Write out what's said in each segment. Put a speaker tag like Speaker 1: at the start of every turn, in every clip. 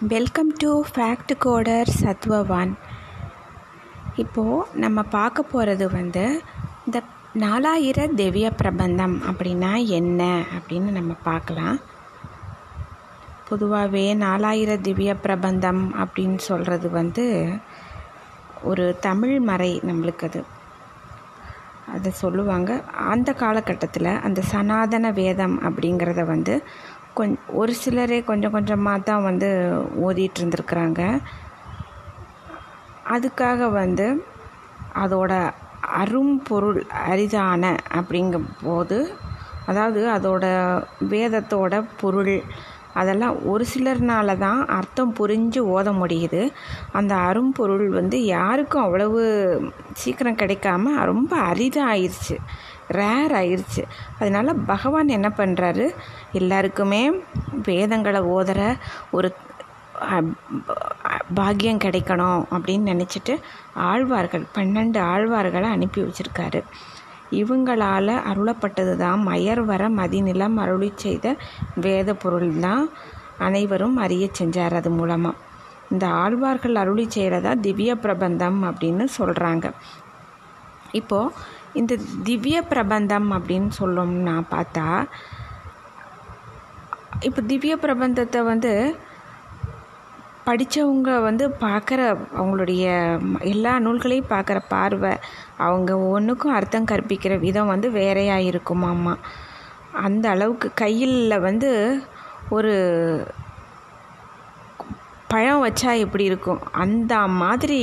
Speaker 1: Welcome to fact coder Satvavan இப்போது நம்ம பார்க்க போகிறது வந்து இந்த நாலாயிர திவ்ய பிரபந்தம் அப்படின்னா என்ன அப்படின்னு நம்ம பார்க்கலாம். பொதுவாகவே நாலாயிர திவ்ய பிரபந்தம் அப்படின்னு சொல்கிறது வந்து ஒரு தமிழ் மறை நம்மளுக்கு அது. அதை சொல்லுவாங்க. அந்த காலகட்டத்தில் அந்த சனாதன வேதம் அப்படிங்கிறத வந்து கொஞ் ஒரு சிலரே கொஞ்சம் கொஞ்சமாக தான் வந்து ஓதிட்டு இருந்திருக்கிறாங்க. அதுக்காக வந்து அதோட அரும்பொருள் அரிதான அப்படிங்கும் போது அதாவது அதோட வேதத்தோட பொருள் அதெல்லாம் ஒரு சிலர்னால தான் அர்த்தம் புரிஞ்சு ஓத முடியுது. அந்த அரும்பொருள் வந்து யாருக்கும் அவ்வளவு சீக்கிரம் கிடைக்காம ரொம்ப அரிதாகிருச்சு ரேர் ஆயிடுச்சு அதனால் பகவான் என்ன பண்ணுறாரு எல்லாருக்குமே வேதங்களை ஓதுற ஒரு பாக்கியம் கிடைக்கணும் அப்படின்னு நினச்சிட்டு ஆழ்வார்கள் பன்னெண்டு ஆழ்வார்களை அனுப்பி வச்சுருக்காரு. இவங்களால் அருளப்பட்டது தான் மயர் வர மதிநிலம் அருளி செய்த வேத பொருள் தான் அனைவரும் அறிய செஞ்சார் அது மூலமாக இந்த ஆழ்வார்கள் அருளி செய்கிறதா திவ்ய பிரபந்தம் அப்படின்னு சொல்கிறாங்க இப்போது இந்த திவ்ய பிரபந்தம் அப்படின்னு சொல்லோம்னா பார்த்தா இப்போ திவ்ய பிரபந்தத்தை வந்து படித்தவங்க வந்து பார்க்குற அவங்களுடைய எல்லா நூல்களையும் பார்க்குற பார்வை அவங்க ஒன்றுக்கும் அர்த்தம் கற்பிக்கிற விதம் வந்து வேறையாக இருக்குமாம்மா. அந்த அளவுக்கு கையில் வந்து ஒரு பழம் வச்சா எப்படி இருக்கும்? அந்த மாதிரி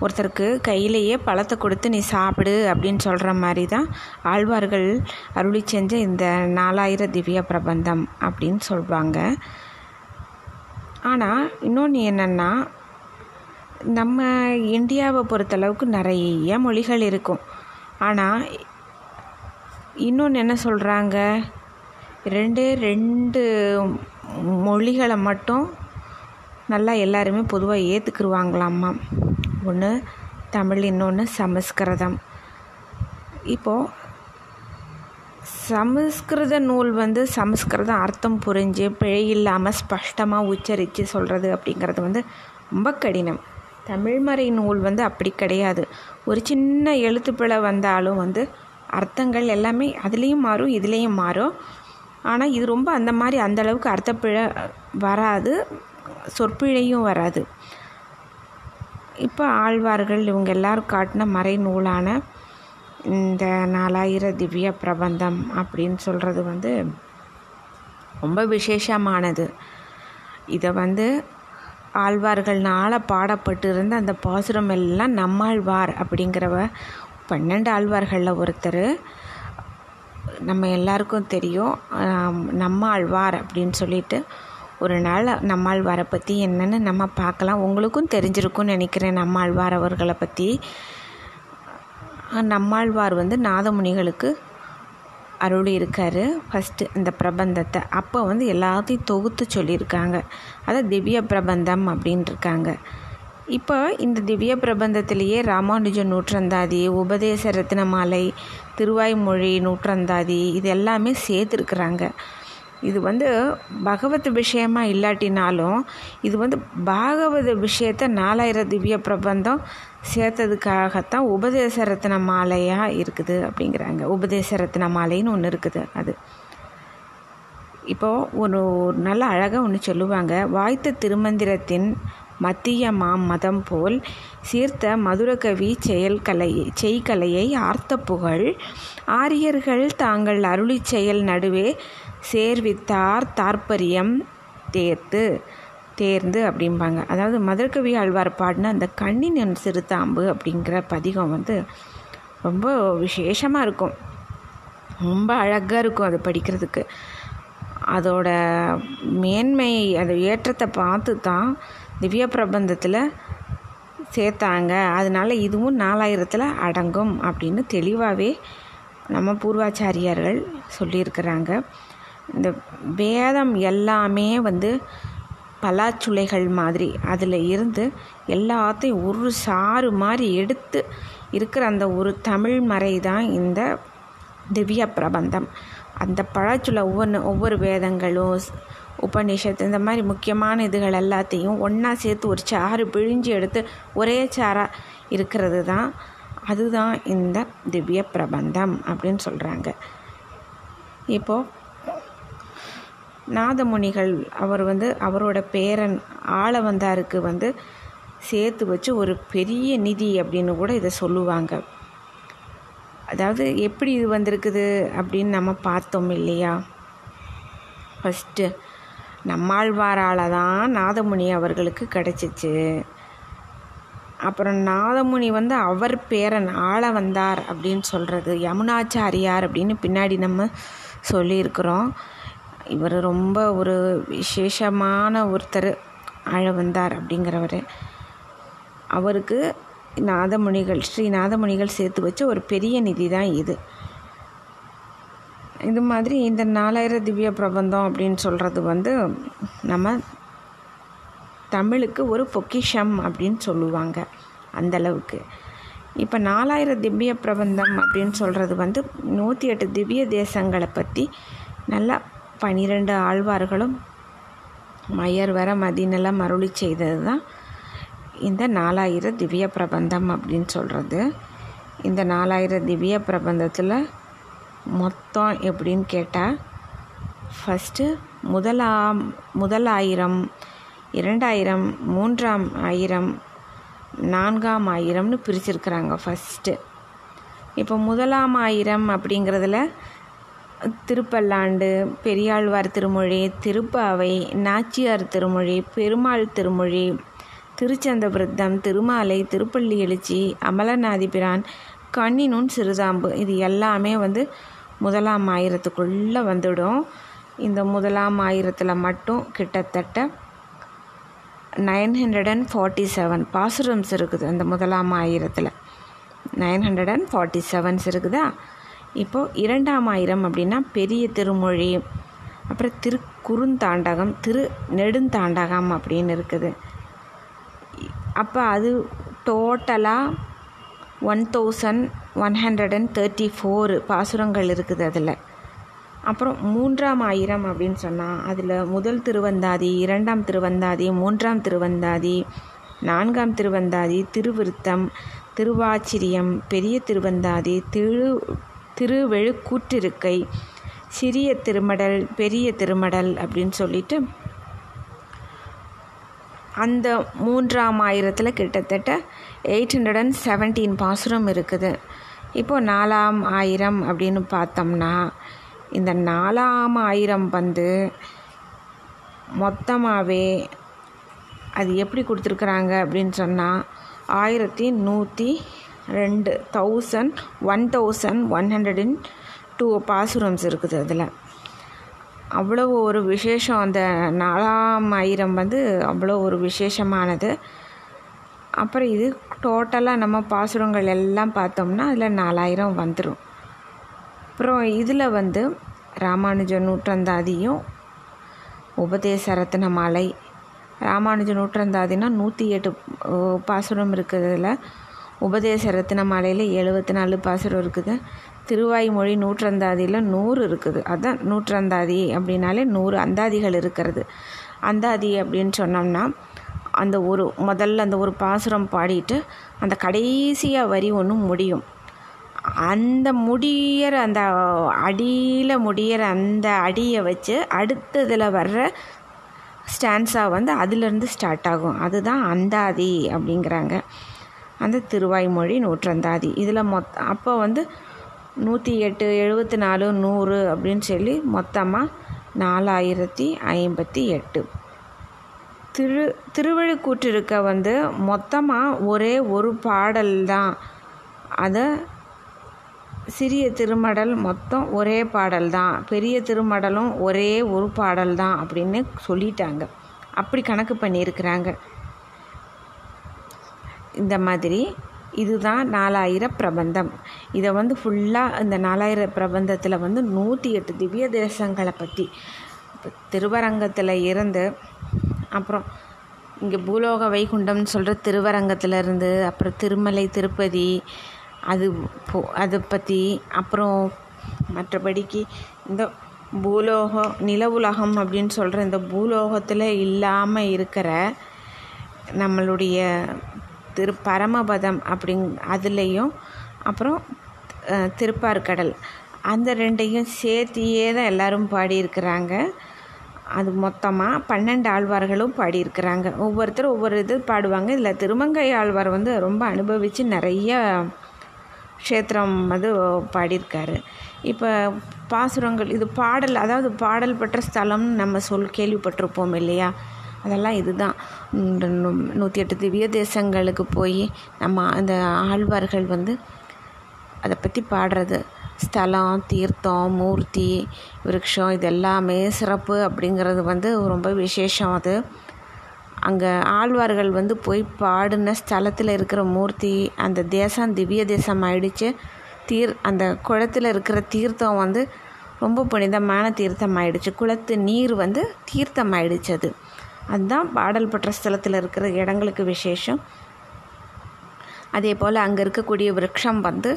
Speaker 1: ஒருத்தருக்கு கையிலேயே பழத்தை கொடுத்து நீ சாப்பிடு அப்படின்னு சொல்கிற மாதிரி தான் ஆழ்வார்கள் அருளி செஞ்ச இந்த நாலாயிர திவ்ய பிரபந்தம் அப்படின்னு சொல்லுவாங்க ஆனால் இன்னொன்று என்னென்னா நம்ம இந்தியாவை பொறுத்தளவுக்கு நிறைய மொழிகள் இருக்கும். ஆனால் இன்னொன்று என்ன சொல்கிறாங்க ரெண்டு ரெண்டு மொழிகளை மட்டும் நல்லா எல்லாருமே பொதுவாக ஏற்றுக்குருவாங்களாம்மா ஒன்று தமிழ் இன்னொன்று சமஸ்கிருதம். இப்போது சமஸ்கிருத நூல் வந்து சமஸ்கிருதம் அர்த்தம் புரிஞ்சு பிழை இல்லாமல் ஸ்பஷ்டமாக உச்சரித்து சொல்கிறது அப்படிங்கிறது வந்து ரொம்ப கடினம். தமிழ்மறை நூல் வந்து அப்படி கிடையாது. ஒரு சின்ன எழுத்துப்பிழை வந்தாலும் வந்து அர்த்தங்கள் எல்லாமே அதுலேயும் மாறும் இதுலேயும் மாறும். ஆனால் இது ரொம்ப அந்த மாதிரி அந்தளவுக்கு அர்த்தப்பிழை வராது. சொற்பிழையும் வராது. இப்போ ஆழ்வார்கள் இவங்க எல்லாரும் காட்டின மறை நூலான இந்த நாலாயிர திவ்ய பிரபந்தம் அப்படின்னு சொல்கிறது வந்து ரொம்ப விசேஷமானது. இதை வந்து ஆழ்வார்கள்னால பாடப்பட்டு இருந்த அந்த பாசுரம் எல்லாம் நம்மாழ்வார் அப்படிங்கிறவ பன்னெண்டு ஆழ்வார்களில் ஒருத்தர். நம்ம எல்லாருக்கும் தெரியும் நம்மாழ்வார் அப்படின்னு சொல்லிட்டு ஒரு நாள் நம்மாழ்வாரை பற்றி என்னென்னு நம்ம பார்க்கலாம். உங்களுக்கும் தெரிஞ்சிருக்கும்னு நினைக்கிறேன் நம்மாழ்வார் அவர்களை பற்றி நம்மாழ்வார் வந்து நாதமுனிகளுக்கு அருள் இருக்கார். ஃபஸ்ட்டு இந்த பிரபந்தத்தை. அப்போ வந்து எல்லாத்தையும் தொகுத்து சொல்லியிருக்காங்க. அதை திவ்ய பிரபந்தம் அப்படின்ட்டுருக்காங்க இப்போ இந்த திவ்ய பிரபந்தத்திலேயே ராமானுஜ நூற்றந்தாதி உபதேச ரத்னமாலை திருவாய்மொழி நூற்றந்தாதி இது எல்லாமே சேர்த்துருக்குறாங்க. இது வந்து பகவத் விஷயமாக இல்லாட்டினாலும் இது வந்து பாகவத விஷயத்தை நாலாயிரம் திவ்ய பிரபந்தம் சேர்த்ததுக்காகத்தான் உபதேச ரத்ன மாலையாக இருக்குது அப்படிங்கிறாங்க. உபதேச ரத்ன மாலைன்னு ஒன்று இருக்குது அது. இப்போது ஒரு நல்ல அழகாக ஒன்று சொல்லுவாங்க. வாய்த்த திருமந்திரத்தின் மத்திய மாம் மதம் போல் சீர்த்த மதுரகவி செயல்கலை செய்கலையை ஆர்த்த புகழ். ஆரியர்கள் தாங்கள் அருளி செயல் நடுவே சேர்வித்தார் தாற்பரியம் தேர்த்து தேர்ந்து அப்படிம்பாங்க. அதாவது மதுரகவி ஆழ்வார் பாடின அந்த கண்ணின் சிறுத்தாம்பு அப்படிங்கிற பதிகம் வந்து ரொம்ப விசேஷமாக இருக்கும். ரொம்ப அழகாக இருக்கும் அது படிக்கிறதுக்கு. அதோட மேன்மை அந்த ஏற்றத்தை பார்த்து தான் திவ்ய பிரபந்தத்தில் சேர்த்தாங்க. அதனால் இதுவும் நாலாயிரத்தில் அடங்கும் அப்படின்னு தெளிவாகவே நம்ம பூர்வாச்சாரியார்கள் சொல்லியிருக்கிறாங்க. இந்த வேதம் எல்லாமே வந்து பலாச்சுளைகள் மாதிரி அதில் இருந்து எல்லாத்தையும் ஒரு சாறு மாதிரி எடுத்து இருக்கிற அந்த ஒரு தமிழ் மறை தான் இந்த திவ்ய பிரபந்தம். அந்த பழச்சுளை ஒவ்வொன்று ஒவ்வொரு வேதங்களும் உபநிஷத்து இந்த மாதிரி முக்கியமான இதுகள் எல்லாத்தையும் ஒன்றா சேர்த்து ஒரு சாறு பிழிஞ்சு எடுத்து ஒரே சாராக இருக்கிறது தான் அதுதான் இந்த திவ்ய பிரபந்தம் அப்படின்னு சொல்கிறாங்க இப்போது நாதமுனிகள் அவர் வந்து அவரோட பேரன் ஆளவந்தாருக்கு வந்து சேர்த்து வச்சு ஒரு பெரிய நிதி அப்படின்னு கூட இதை சொல்லுவாங்க. அதாவது எப்படி இது வந்திருக்குது அப்படின்னு நம்ம பார்த்தோம் இல்லையா? ஃபஸ்ட்டு நம்மாழ்வாரால் தான் நாதமுனி அவர்களுக்கு கிடச்சிச்சு. அப்புறம் நாதமுனி வந்து அவர் பேரன் ஆள வந்தார் அப்படின்னு சொல்கிறது யமுனாச்சாரியார் அப்படின்னு பின்னாடி நம்ம சொல்லியிருக்கிறோம். இவர் ரொம்ப ஒரு விசேஷமான ஒருத்தர் ஆழ வந்தார் அப்படிங்கிறவர். அவருக்கு நாதமுனிகள் ஸ்ரீநாதமுனிகள் சேர்த்து வச்ச ஒரு பெரிய நிதி தான் இது. இது மாதிரி இந்த நாலாயிரம் திவ்ய பிரபந்தம் அப்படின்னு சொல்கிறது வந்து நம்ம தமிழுக்கு ஒரு பொக்கிஷம் அப்படின்னு சொல்லுவாங்க அந்தளவுக்கு இப்போ நாலாயிரம் திவ்ய பிரபந்தம் அப்படின்னு சொல்கிறது வந்து நூற்றி எட்டு திவ்ய தேசங்களை பற்றி நல்லா பனிரெண்டு ஆழ்வார்களும் மயர் வர மதிநலம் அருளி செய்தது தான் இந்த நாலாயிரம் திவ்ய பிரபந்தம் அப்படின்னு சொல்கிறது இந்த நாலாயிரம் திவ்ய பிரபந்தத்தில் மொத்தம் எப்படின்னு கேட்டால் ஃபஸ்ட்டு முதலாம் முதலாயிரம் இரண்டாயிரம் மூன்றாம் ஆயிரம் நான்காம் ஆயிரம்னு பிரிச்சிருக்கிறாங்க ஃபஸ்ட்டு இப்போ முதலாம் ஆயிரம் அப்படிங்கிறதுல திருப்பல்லாண்டு பெரியாழ்வார் திருமொழி திருப்பாவை நாச்சியார் திருமொழி பெருமாள் திருமொழி திருச்சந்தபிரத்தம் திருமாலை திருப்பள்ளி எழுச்சி அமலநாதிபிரான் கண்ணினுன் சிறுதாம்பு இது எல்லாமே வந்து முதலாம் ஆயிரத்துக்குள்ளே வந்துடும். இந்த முதலாம் ஆயிரத்தில் மட்டும் கிட்டத்தட்ட nine hundred and forty seven பாசுரம்ஸ் இருக்குது அந்த முதலாம் ஆயிரத்தில். Nine hundred and forty sevens இருக்குதா? இப்போது இரண்டாம் ஆயிரம் அப்படின்னா பெரிய திருமொழி அப்புறம் திரு குறுந்தாண்டகம் திரு நெடுந்தாண்டகம் அப்படின்னு இருக்குது. அப்போ அது டோட்டலாக one thousand one hundred and thirty four பாசுரங்கள் இருக்குது அதில். அப்புறம் மூன்றாம் ஆயிரம் அப்படின்னு சொன்னால் அதில் முதல் திருவந்தாதி இரண்டாம் திருவந்தாதி மூன்றாம் திருவந்தாதி நான்காம் திருவந்தாதி திருவிருத்தம் திருவாச்சிரியம் பெரிய திருவந்தாதி திரு திருவெழுக்கூற்றிருக்கை. சிறிய திருமடல் பெரிய திருமடல் அப்படின்னு சொல்லிட்டு அந்த மூன்றாம் ஆயிரத்தில் கிட்டத்தட்ட எயிட் ஹண்ட்ரட் அண்ட் செவன்டீன் பாசுரம் இருக்குது. இப்போது நாலாம் ஆயிரம் அப்படின்னு பார்த்தோம்னா இந்த நாலாம் ஆயிரம் வந்து மொத்தமாகவே அது எப்படி கொடுத்துருக்குறாங்க அப்படின்னு சொன்னால் ஆயிரத்தி நூற்றி ரெண்டு thousand one thousand one hundred and two பாசுரம்ஸ் இருக்குது அதில். அவ்வளோ ஒரு விசேஷம் அந்த நாலாம் ஆயிரம் வந்து அவ்வளோ ஒரு விசேஷமானது. அப்புறம் இது டோட்டலாக நம்ம பாசுரங்கள் எல்லாம் பார்த்தோம்னா அதில் நாலாயிரம் வந்துடும் அப்புறம் இதில் வந்து ராமானுஜ நூற்றந்தாதியும் உபதேச ரத்ன மாலை. ராமானுஜ நூற்றந்தாதினா நூற்றி எட்டு பாசுரம் இருக்கிறதுல உபதேச ரத்தினமாலையில் எழுபத்தி நாலு பாசுரம் இருக்குது. திருவாய்மொழி நூற்றந்தாதியில் நூறு இருக்குது. அதுதான் நூற்றந்தாதி அப்படின்னாலே நூறு அந்தாதிகள் இருக்கிறது. அந்தாதி அப்படின்னு சொன்னோம்னா அந்த ஒரு முதல்ல அந்த ஒரு பாசுரம் பாடிட்டு அந்த கடைசியாக வரி ஒன்று முடியும். அந்த முடியிற அந்த அடியில் முடியிற அந்த அடியை வச்சு அடுத்ததில் வர்ற ஸ்டான்ஸாக வந்து அதுலேருந்து ஸ்டார்ட் ஆகும். அதுதான் அந்தாதி அப்படிங்கிறாங்க. அந்த திருவாய்மொழி நூற்றந்தாதி. இதில் மொத் அப்போ வந்து நூற்றி எட்டு எழுபத்தி நாலு நூறு அப்படின்னு சொல்லி மொத்தமாக நாலாயிரத்தி ஐம்பத்தி எட்டு திரு திருவழுக்கூற்றிருக்க வந்து மொத்தமாக ஒரே ஒரு பாடல் தான். அதை சிறிய திருமடல் மொத்தம் ஒரே பாடல் தான். பெரிய திருமடலும் ஒரே ஒரு பாடல் தான் அப்படின்னு சொல்லிட்டாங்க. அப்படி கணக்கு பண்ணியிருக்கிறாங்க. இந்த மாதிரி இதுதான் நாலாயிர பிரபந்தம். இதை வந்து ஃபுல்லாக இந்த நாலாயிர பிரபந்தத்தில் வந்து நூற்றி எட்டு திவ்ய தேசங்களை பற்றி இப்போ திருவரங்கத்தில் இருந்து அப்புறம் இங்கே பூலோக வைகுண்டம்னு சொல்கிற திருவரங்கத்தில் இருந்து அப்புறம் திருமலை திருப்பதி அது போ அதை பற்றி அப்புறம் மற்றபடிக்கு இந்த பூலோகம் நில உலகம் அப்படின்னு சொல்கிற இந்த பூலோகத்தில் இல்லாமல் இருக்கிற நம்மளுடைய திரு பரமபதம் அப்படிங் அதுலேயும் அப்புறம் திருப்பார்கடல். அந்த ரெண்டையும் சேர்த்தியே தான் எல்லோரும் பாடியிருக்கிறாங்க. அது மொத்தமாக பன்னெண்டு ஆழ்வார்களும் பாடியிருக்கிறாங்க. ஒவ்வொருத்தரும் ஒவ்வொரு இது பாடுவாங்க. இதில் திருமங்கை ஆழ்வார் வந்து ரொம்ப அனுபவித்து நிறைய க்ஷேத்திரம் வந்து பாடியிருக்காரு. இப்போ பாசுரங்கள் இது பாடல் அதாவது பாடல் பெற்ற ஸ்தலம்னு நம்ம சொல் கேள்விப்பட்டிருப்போம் இல்லையா? அதெல்லாம் இதுதான். நூற்றி எட்டு திவ்ய தேசங்களுக்கு போய் நம்ம அந்த ஆழ்வார்கள் வந்து அதை பற்றி பாடுறது. ஸ்தலம் தீர்த்தம் மூர்த்தி விருட்சம் இது எல்லாமே சிறப்பு அப்படிங்கிறது வந்து ரொம்ப விசேஷம் அது. அங்கே ஆழ்வார்கள் வந்து போய் பாடின ஸ்தலத்தில் இருக்கிற மூர்த்தி அந்த தேசம் திவ்ய தேசம் ஆயிடுச்சு. தீர் அந்த குளத்தில் இருக்கிற தீர்த்தம் வந்து ரொம்ப புனிதமான தீர்த்தம் ஆயிடுச்சு. குளத்து நீர் வந்து தீர்த்தம் ஆயிடுச்சு அது. அதுதான் பாடல் பெற்ற ஸ்தலத்தில் இருக்கிற இடங்களுக்கு விசேஷம். அதே போல் அங்கே இருக்கக்கூடிய விரக்ஷம் வந்து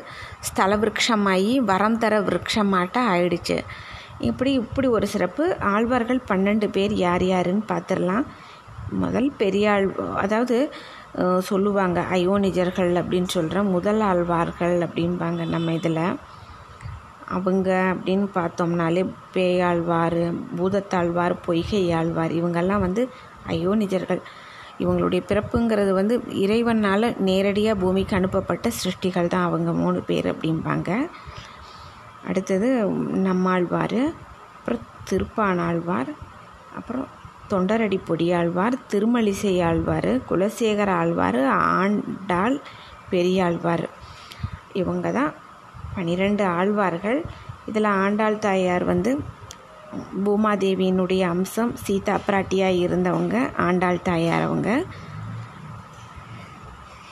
Speaker 1: ஸ்தல விரக்ஷமாகி வரம் தர விரக்ஷமாட்ட ஆயிடுச்சு. இப்படி இப்படி ஒரு சிறப்பு ஆழ்வார்கள் பன்னெண்டு பேர் யார் யாருன்னு பார்த்துடலாம் முதல் பெரியாள் அதாவது சொல்லுவாங்க அயோனிஜர்கள் அப்படின்னு சொல்கிற முதல் ஆழ்வார்கள் அப்படின்பாங்க நம்ம இதில். அவங்க அப்படின்னு பார்த்தோம்னாலே பேயாழ்வார் பூதத்தாழ்வார் பொய்கை ஆழ்வார் இவங்கெல்லாம் வந்து அயோனிஜர்கள் இவங்களுடைய பிறப்புங்கிறது வந்து இறைவனால் நேரடியாக பூமிக்கு அனுப்பப்பட்ட சிருஷ்டிகள் தான் அவங்க மூணு பேர் அப்படிம்பாங்க. அடுத்தது நம்மாழ்வார் அப்புறம் திருப்பானாழ்வார் அப்புறம் தொண்டரடி பொடியாழ்வார் திருமலிசை ஆழ்வார் குலசேகர ஆழ்வார் ஆண்டாள் பெரியாழ்வார். இவங்க தான் பன்னிரெண்டு ஆழ்வார்கள். இதில் ஆண்டாள் தாயார் வந்து பூமாதேவியினுடைய அம்சம் சீதா பிராட்டியாக இருந்தவங்க ஆண்டாள் தாயார் அவங்க.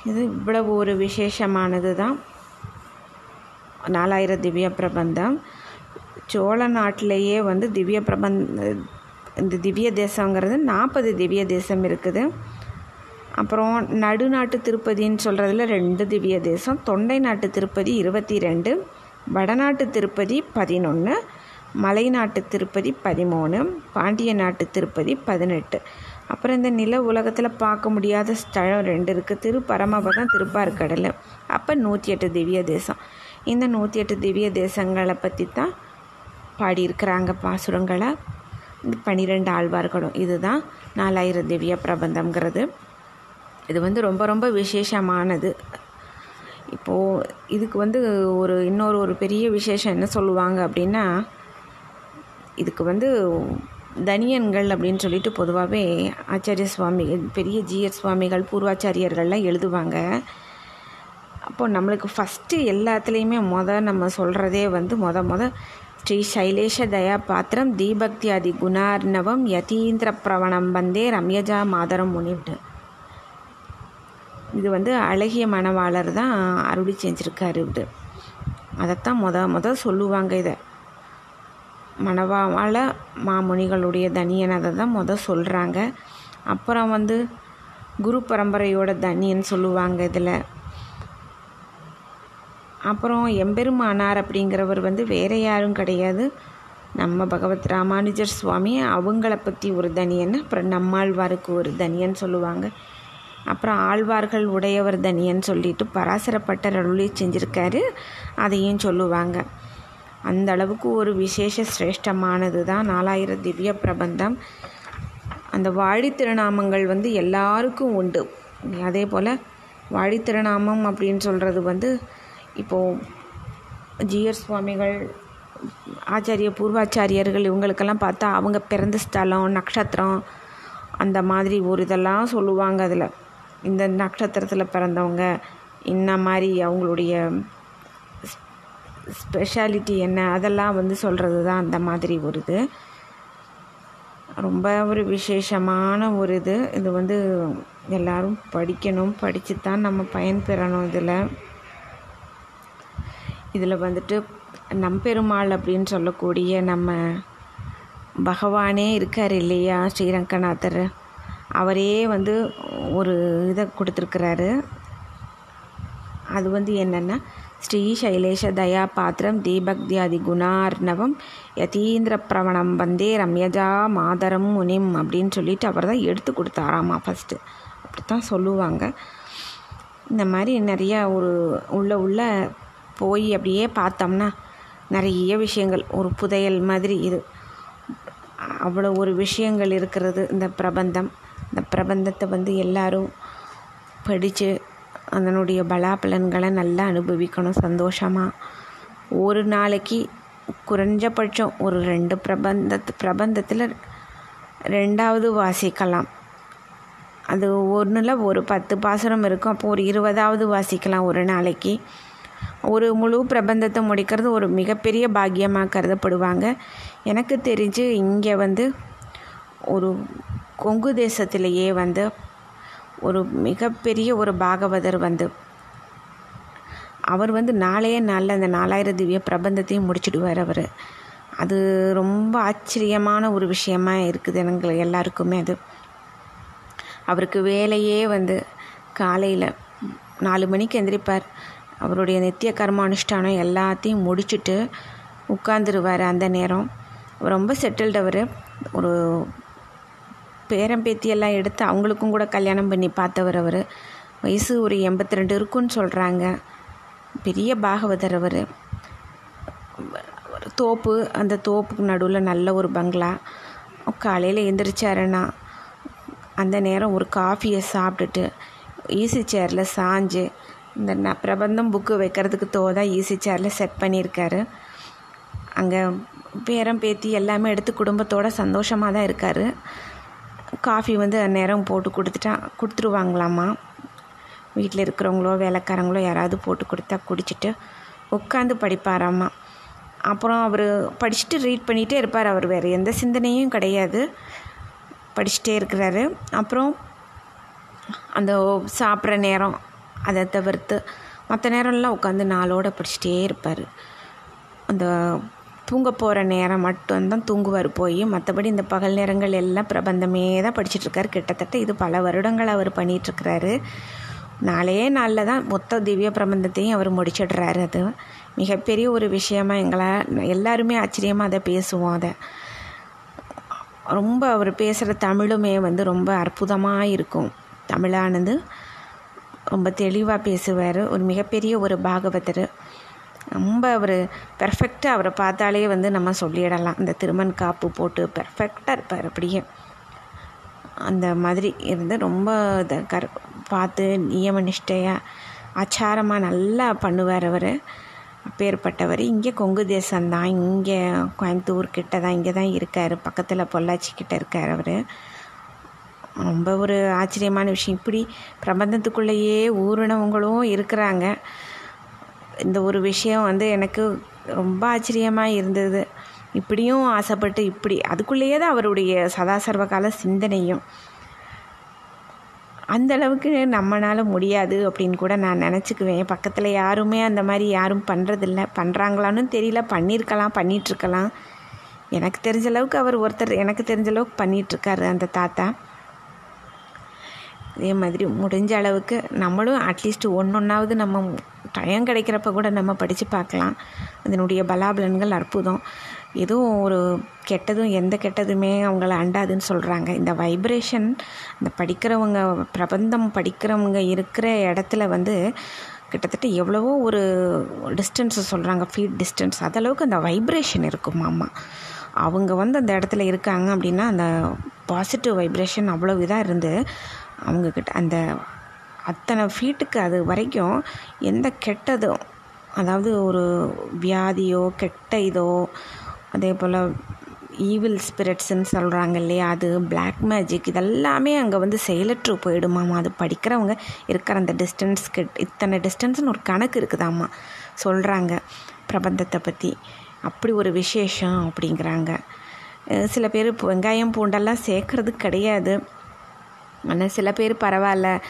Speaker 1: இது இவ்வளவு ஒரு விசேஷமானது தான் நாலாயிரம் திவ்ய பிரபந்தம். சோழ நாட்டிலேயே வந்து திவ்ய பிரபந்த இந்த திவ்ய தேசங்கிறது நாற்பது திவ்ய தேசம் இருக்குது. அப்புறம் நடுநாட்டு திருப்பதின்னு சொல்கிறதுல ரெண்டு திவ்ய தேசம் தொண்டை நாட்டு திருப்பதி இருபத்தி ரெண்டு வடநாட்டு திருப்பதி பதினொன்று மலைநாட்டு திருப்பதி பதிமூணு பாண்டிய நாட்டு திருப்பதி பதினெட்டு. அப்புறம் இந்த நில உலகத்தில் பார்க்க முடியாத ஸ்தலம் ரெண்டு இருக்குது திருப்பரமபதம் திருப்பார்கடல். அப்போ நூற்றி எட்டு திவ்ய தேசம். இந்த நூற்றி எட்டு திவ்ய தேசங்களை பற்றி தான் பாடியிருக்கிறாங்க பாசுரங்களை? பன்னிரெண்டு ஆழ்வார்களும். இதுதான் நாலாயிரம் திவ்ய பிரபந்தம்ங்கிறது. இது வந்து ரொம்ப ரொம்ப விசேஷமானது. இப்போது இதுக்கு வந்து ஒரு இன்னொரு ஒரு பெரிய விசேஷம் என்ன சொல்லுவாங்க அப்படின்னா இதுக்கு வந்து தனியன்கள் அப்படின்னு சொல்லிட்டு பொதுவாகவே ஆச்சாரிய சுவாமி பெரிய ஜிஎஸ் சுவாமிகள் பூர்வாச்சாரியர்கள்லாம் எழுதுவாங்க. அப்போ நம்மளுக்கு ஃபஸ்ட்டு எல்லாத்துலேயுமே முத நம்ம சொல்கிறதே வந்து முத முத ஸ்ரீ சைலேஷ தயா பாத்திரம் தீபக்தியாதி குணார்ணவம் யதீந்திர பிரவணம் வந்தே ரம்யஜா மாதரம் முனிவிட்டு இது வந்து அழகிய மணவாளர் தான் அருளி செஞ்சுருக்காரு இது அதைத்தான் முத முத சொல்லுவாங்க இதை. மணவாள மாமுனிகளுடைய தனியன் அதை தான் முத சொல்கிறாங்க அப்புறம் வந்து குரு பரம்பரையோட தனியன் சொல்லுவாங்க இதில். அப்புறம் எம்பெருமானார் அப்படிங்கிறவர் வந்து வேற யாரும் கிடையாது. நம்ம பகவத் ராமானுஜர் சுவாமி அவங்கள பற்றி ஒரு தனியன் அப்புறம் நம்மாழ்வாருக்கு ஒரு தனியன் சொல்லுவாங்க. அப்புறம் ஆழ்வார்கள் உடையவர் தனியன் சொல்லிட்டு பராசரப்பட்டர் அருளி செஞ்சுருக்காரு. அதையும் சொல்லுவாங்க. அந்த அளவுக்கு ஒரு விசேஷ சிரேஷ்டமானது தான் நாலாயிரம் திவ்ய பிரபந்தம். அந்த வாழித்திருநாமங்கள் வந்து எல்லாருக்கும் உண்டு. அதே போல் வாழித்திருநாமம் அப்படின்னு சொல்கிறது வந்து இப்போது ஜிஆர் சுவாமிகள் ஆச்சாரிய பூர்வாச்சாரியர்கள் இவங்களுக்கெல்லாம் பார்த்தா அவங்க பிறந்த ஸ்தலம் நட்சத்திரம் அந்த மாதிரி ஒரு இதெல்லாம் சொல்லுவாங்க அதில். இந்த நட்சத்திரத்தில் பிறந்தவங்க இந்த மாதிரி அவங்களுடைய ஸ்பெஷாலிட்டி என்ன அதெல்லாம் வந்து சொல்கிறது தான் அந்த மாதிரி ஒரு இது. ரொம்ப ஒரு விசேஷமான ஒரு இது. இது வந்து எல்லாரும் படிக்கணும் படித்து தான் நம்ம பயன்பெறணும் இதில். இதில் வந்துட்டு நம்பெருமாள் அப்படின்னு சொல்லக்கூடிய நம்ம பகவானே இருக்கார் இல்லையா ஸ்ரீரங்கநாதர்? அவரே வந்து ஒரு இதை கொடுத்துருக்குறாரு. அது வந்து என்னென்னா ஸ்ரீ சைலேஷ தயா பாத்திரம் தீபக்தியாதி குணார்ணவம் யதீந்திர பிரவணம் வந்தே ரம்யஜா மாதரம் முனிம் அப்படின்னு சொல்லிட்டு அவர் தான் எடுத்து கொடுத்தாராமா ஃபஸ்ட்டு அப்படி தான் சொல்லுவாங்க. இந்த மாதிரி நிறைய ஒரு உள்ள உள்ள போய் அப்படியே பார்த்தோம்னா நிறைய விஷயங்கள். ஒரு புதையல் மாதிரி இது. அவ்வளோ ஒரு விஷயங்கள் இருக்கிறது இந்த பிரபந்தம். இந்த பிரபந்தத்தை வந்து எல்லாரும் படித்து அதனுடைய பலாபலன்களை நல்லா அனுபவிக்கணும் சந்தோஷமாக ஒரு நாளைக்கு குறைஞ்சபட்சம் ஒரு ரெண்டு பிரபந்தத்து பிரபந்தத்தில் ரெண்டாவது வாசிக்கலாம். அது ஒன்றில் ஒரு பத்து பாசுரம் இருக்கும். அப்போ ஒரு இருபதாவது வாசிக்கலாம் ஒரு நாளைக்கு. ஒரு முழு பிரபந்தத்தை முடிக்கிறது ஒரு மிகப்பெரிய பாக்கியமாக கருதப்படுவாங்க. எனக்கு தெரிஞ்சு இங்கே வந்து ஒரு கொங்கு தேசத்திலேயே வந்து ஒரு மிகப்பெரிய ஒரு பாகவதர் வந்து அவர் வந்து நாளைய நாளில் அந்த நாலாயிரம் திவ்ய பிரபந்தத்தையும் முடிச்சுடுவார் அவர். அது ரொம்ப ஆச்சரியமான ஒரு விஷயமா இருக்குது எனக்கு எல்லாருக்குமே அது. அவருக்கு வேலையே வந்து காலையில் நாலு மணிக்கு எந்திரிப்பார். அவருடைய நித்திய கர்மானுஷ்டானம் எல்லாத்தையும் முடிச்சுட்டு உட்காந்துருவார் அந்த நேரம். ரொம்ப செட்டில்டு அவர். ஒரு பேரம்பேத்தியெல்லாம் எடுத்து அவங்களுக்கும் கூட கல்யாணம் பண்ணி பார்த்தவர் அவர். வயசு ஒரு எண்பத்தி ரெண்டு இருக்குன்னு சொல்கிறாங்க பெரிய பாகவதர் அவர். தோப்பு அந்த தோப்புக்கு நடுவில் நல்ல ஒரு பங்களா. காலையில் எந்திரிச்சாருன்னா அந்த நேரம் ஒரு காஃபியை சாப்பிட்டுட்டு ஈசி சேரில் சாஞ்சு இந்த ந பிரபந்தம் புக்கு வைக்கிறதுக்கு தோதா ஈசி சேரில் செட் பண்ணியிருக்காரு. அங்கே பேரம் பேத்தி எல்லாமே எடுத்து குடும்பத்தோடு சந்தோஷமாக தான் இருக்கார். காஃபி வந்து அந்நேரம் போட்டு கொடுத்துட்டா கொடுத்துருவாங்களாம்மா? வீட்டில் இருக்கிறவங்களோ வேலைக்காரங்களோ யாராவது போட்டு கொடுத்தா குடிச்சிட்டு உட்காந்து படிப்பாராம்மா. அப்புறம் அவர் படிச்சுட்டு ரீட் பண்ணிகிட்டே இருப்பார் அவர் வேறு எந்த சிந்தனையும் கிடையாது. படிச்சுட்டே இருக்கிறாரு. அப்புறம் அந்த சாப்பிட்ற நேரம் அதை தவிர்த்து மற்ற நேரம்லாம் உட்காந்து நாளோடு படிச்சுட்டே இருப்பார். அந்த தூங்க போகிற நேரம் மட்டும்தான் தூங்குவார். போய் மற்றபடி இந்த பகல் நேரங்கள் எல்லாம் பிரபந்தமே தான் படிச்சுட்ருக்காரு. கிட்டத்தட்ட இது பல வருடங்கள் அவர் பண்ணிகிட்ருக்கிறாரு நாளே நாளில் தான் மொத்த திவ்ய பிரபந்தத்தையும் அவர் முடிச்சிடுறாரு. அது மிகப்பெரிய ஒரு விஷயமா எங்களை எல்லாருமே ஆச்சரியமாக அதை பேசுவோம் அதை. ரொம்ப அவர் பேசுகிற தமிழுமே வந்து ரொம்ப அற்புதமாக இருக்கும். தமிழானது ரொம்ப தெளிவாக பேசுவார். ஒரு மிகப்பெரிய ஒரு பாகவதர். ரொம்ப அவர் பெர்ஃபெக்டாக அவரை பார்த்தாலே வந்து நம்ம சொல்லிடலாம். இந்த திருமண் காப்பு போட்டு பெர்ஃபெக்டாக இருப்பார் அப்படியே. அந்த மாதிரி இருந்து ரொம்ப இதை கர் பார்த்து நியம நிஷ்டையாக ஆச்சாரமாக நல்லா பண்ணுவார் அவர். அப்பேற்பட்டவர். இங்கே கொங்கு தேசம்தான் இங்கே கோயம்புத்தூர் கிட்ட தான் இங்கே தான் இருக்கார். பக்கத்தில் பொள்ளாச்சி கிட்ட இருக்கார் அவர். ரொம்ப ஒரு ஆச்சரியமான விஷயம். இப்படி பிரபந்தத்துக்குள்ளேயே ஊறினவங்களும் இருக்கிறாங்க. இந்த ஒரு விஷயம் வந்து எனக்கு ரொம்ப ஆச்சரியமாக இருந்தது. இப்படியும் ஆசைப்பட்டு இப்படி அதுக்குள்ளேயே தான் அவருடைய சதாசர்வகால சிந்தனையும். அந்த அளவுக்கு நம்மளால் முடியாது அப்படின்னு கூட நான் நினச்சிக்குவேன். பக்கத்தில் யாருமே அந்த மாதிரி யாரும் பண்ணுறதில்ல பண்ணுறாங்களான்னு தெரியல. பண்ணியிருக்கலாம் பண்ணிகிட்ருக்கலாம் எனக்கு தெரிஞ்ச அளவுக்கு அவர் ஒருத்தர் எனக்கு தெரிஞ்ச அளவுக்கு பண்ணிகிட்ருக்காரு அந்த தாத்தா. அதே மாதிரி முடிஞ்ச அளவுக்கு நம்மளும் அட்லீஸ்ட் ஒன்று ஒன்றாவது நம்ம டைம் கிடைக்கிறப்ப கூட நம்ம படித்து பார்க்கலாம். அதனுடைய பலாபலன்கள் அற்புதம். எதுவும் ஒரு கெட்டதும் எந்த கெட்டதுமே அவங்கள அண்டாதுன்னு சொல்கிறாங்க இந்த வைப்ரேஷன் இந்த படிக்கிறவங்க பிரபந்தம் படிக்கிறவங்க இருக்கிற இடத்துல வந்து கிட்டத்தட்ட எவ்வளவோ ஒரு டிஸ்டன்ஸை சொல்கிறாங்க ஃபீட் டிஸ்டன்ஸ் அதளவுக்கு அந்த வைப்ரேஷன் இருக்கும் மாமா அவங்க வந்து அந்த இடத்துல இருக்காங்க அப்படின்னா அந்த பாசிட்டிவ் வைப்ரேஷன் அவ்வளோ இதாக இருந்து அவங்கக்கிட்ட அந்த அத்தனை ஃபீட்டுக்கு அது வரைக்கும் எந்த கெட்டதும் அதாவது ஒரு வியாதியோ கெட்ட இதோ அதே போல் ஈவில் ஸ்பிரிட்ஸ்ன்னு சொல்கிறாங்க இல்லையா அது பிளாக் மேஜிக் இதெல்லாமே அங்கே வந்து செயலற்று போயிடுமாம்மா. அது படிக்கிறவங்க இருக்கிற அந்த டிஸ்டன்ஸ் கெட் இத்தனை டிஸ்டன்ஸ்னு ஒரு கணக்கு இருக்குதாம்மா. சொல்கிறாங்க பிரபந்தத்தை பற்றி அப்படி ஒரு விசேஷம் அப்படிங்கிறாங்க. சில பேர் வெங்காயம் பூண்டெல்லாம் சேர்க்கறது கிடையாது. ஆனால் சில பேர் பரவாயில்ல.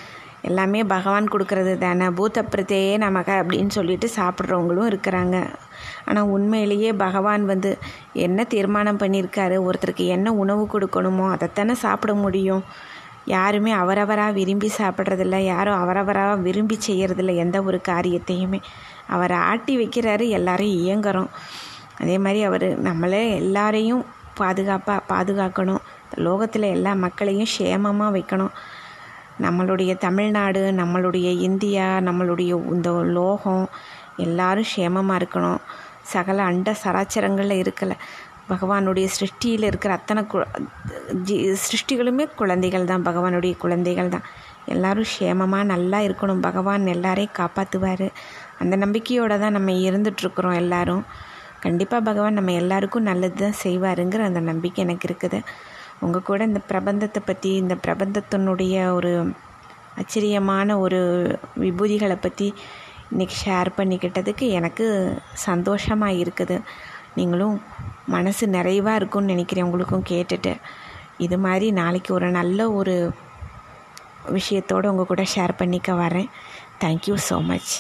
Speaker 1: எல்லாமே பகவான் கொடுக்கறது தானே பூத்த பிரத்தையே நமக்கு அப்படின்னு சொல்லிட்டு சாப்பிட்றவங்களும் இருக்கிறாங்க. ஆனால் உண்மையிலேயே பகவான் வந்து என்ன தீர்மானம் பண்ணியிருக்காரு? ஒருத்தருக்கு என்ன உணவு கொடுக்கணுமோ அதைத்தானே சாப்பிட முடியும். யாருமே அவரவராக விரும்பி சாப்பிட்றதில்ல யாரும் அவரவராக விரும்பி செய்கிறதில்ல எந்த ஒரு காரியத்தையுமே. அவர் ஆட்டி வைக்கிறாரு எல்லாரும் இயங்குறோம். அதே மாதிரி அவர் நம்மளே எல்லாரையும் பாதுகாப்பாக பாதுகாக்கணும். லோகத்தில் எல்லா மக்களையும் சேமமாக வைக்கணும். நம்மளுடைய தமிழ்நாடு நம்மளுடைய இந்தியா நம்மளுடைய இந்த லோகம் எல்லாரும் சேமமாக இருக்கணும். சகல அண்ட சராச்சரங்களில் இருக்கலை. பகவானுடைய சிருஷ்டியில் இருக்கிற அத்தனை கு ஜி சிருஷ்டிகளுமே குழந்தைகள் தான். பகவானுடைய குழந்தைகள் தான். எல்லாரும் சேமமாக நல்லா இருக்கணும். பகவான் எல்லாரையும் காப்பாற்றுவார் அந்த நம்பிக்கையோடு தான் நம்ம இருந்துகிட்ருக்குறோம் எல்லாரும். கண்டிப்பாக பகவான் நம்ம எல்லாருக்கும் நல்லது தான் செய்வாருங்கிற அந்த நம்பிக்கை எனக்கு இருக்குது. உங்கள் கூட இந்த பிரபந்தத்தை பற்றி இந்த பிரபந்தத்தினுடைய ஒரு ஆச்சரியமான ஒரு விபூதிகளை பற்றி இன்றைக்கி ஷேர் பண்ணிக்கிட்டதுக்கு எனக்கு சந்தோஷமாக இருக்குது. நீங்களும் மனசு நிறைவாக இருக்கும்னு நினைக்கிறேன் உங்களுக்கும் கேட்டுட்டு. இது மாதிரி நாளைக்கு ஒரு நல்ல ஒரு விஷயத்தோடு உங்கள் கூட ஷேர் பண்ணிக்க வரேன். Thank you so much